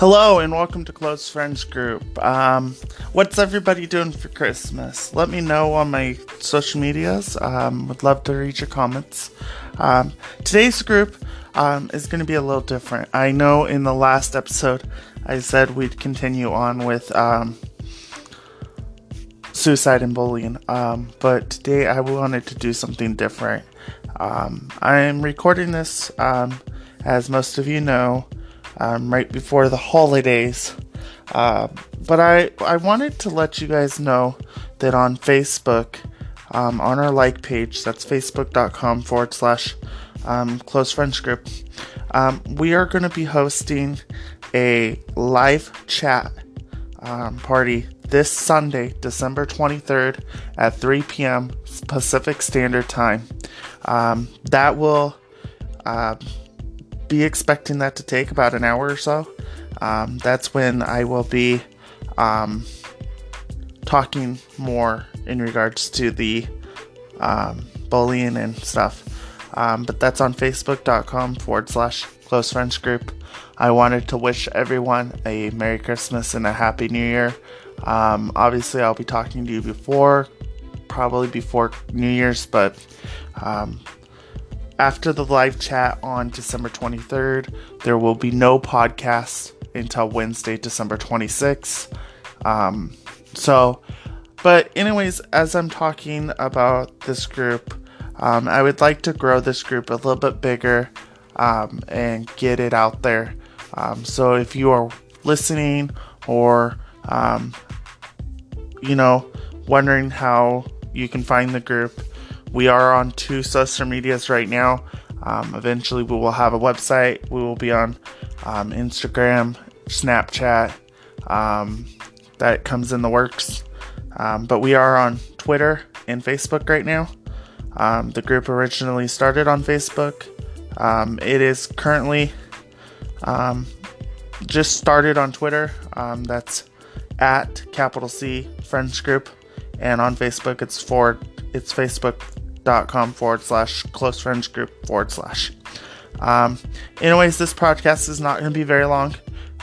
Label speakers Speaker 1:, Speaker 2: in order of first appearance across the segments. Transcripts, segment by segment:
Speaker 1: Hello and welcome to Close Friends Group. Um, what's everybody doing for Christmas? Let me know on my social medias. Um, would love to read your comments. Um, today's group um, is going to be a little different. I know in the last episode I said we'd continue on with um, suicide and bullying, um, but today I wanted to do something different. I am recording this, as most of you know um, right before the holidays. Uh, but I, I wanted to let you guys know that on Facebook, um, on our like page, that's facebook.com forward slash um, close friends group, um, we are going to be hosting a live chat um, party this Sunday, December 23rd at 3 p.m. Pacific Standard Time. Um, that will uh, be expecting that to take about an hour or so. Um, that's when I will be um, talking more in regards to the um, bullying and stuff. Um, but that's on facebook.com forward slash close friends group. I wanted to wish everyone a Merry Christmas and a Happy New Year. Um, obviously, I'll be talking to you before, probably before New Year's, but um, after the live chat on December 23rd, there will be no podcast until Wednesday, December 26th. Um, so, but, anyways, as I'm talking about this group, um, I would like to grow this group a little bit bigger um, and get it out there. Um, so, if you are listening or, um, you know, wondering how you can find the group, we are on two social medias right now. Um, eventually, we will have a website. We will be on um, Instagram, Snapchat. Um, that comes in the works. Um, but we are on Twitter and Facebook right now. Um, the group originally started on Facebook. Um, it is currently just started on Twitter. that's at capital C Friends Group, and on Facebook it's for it's Facebook com forward slash close friends group forward slash. Um, anyways, this podcast is not going to be very long,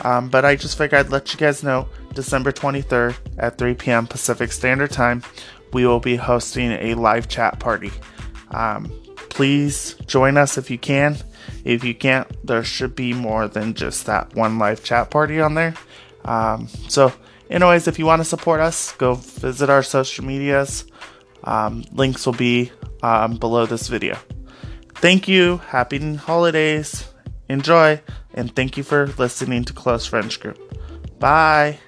Speaker 1: um, but I just figured I'd let you guys know December 23rd at 3 p.m. Pacific Standard Time, we will be hosting a live chat party. Um, please join us if you can. If you can't, there should be more than just that one live chat party on there. Um, so, anyways, if you want to support us, go visit our social medias. Um, links will be um, below this video. Thank you. Happy holidays. Enjoy. And thank you for listening to Close Friends Group. Bye.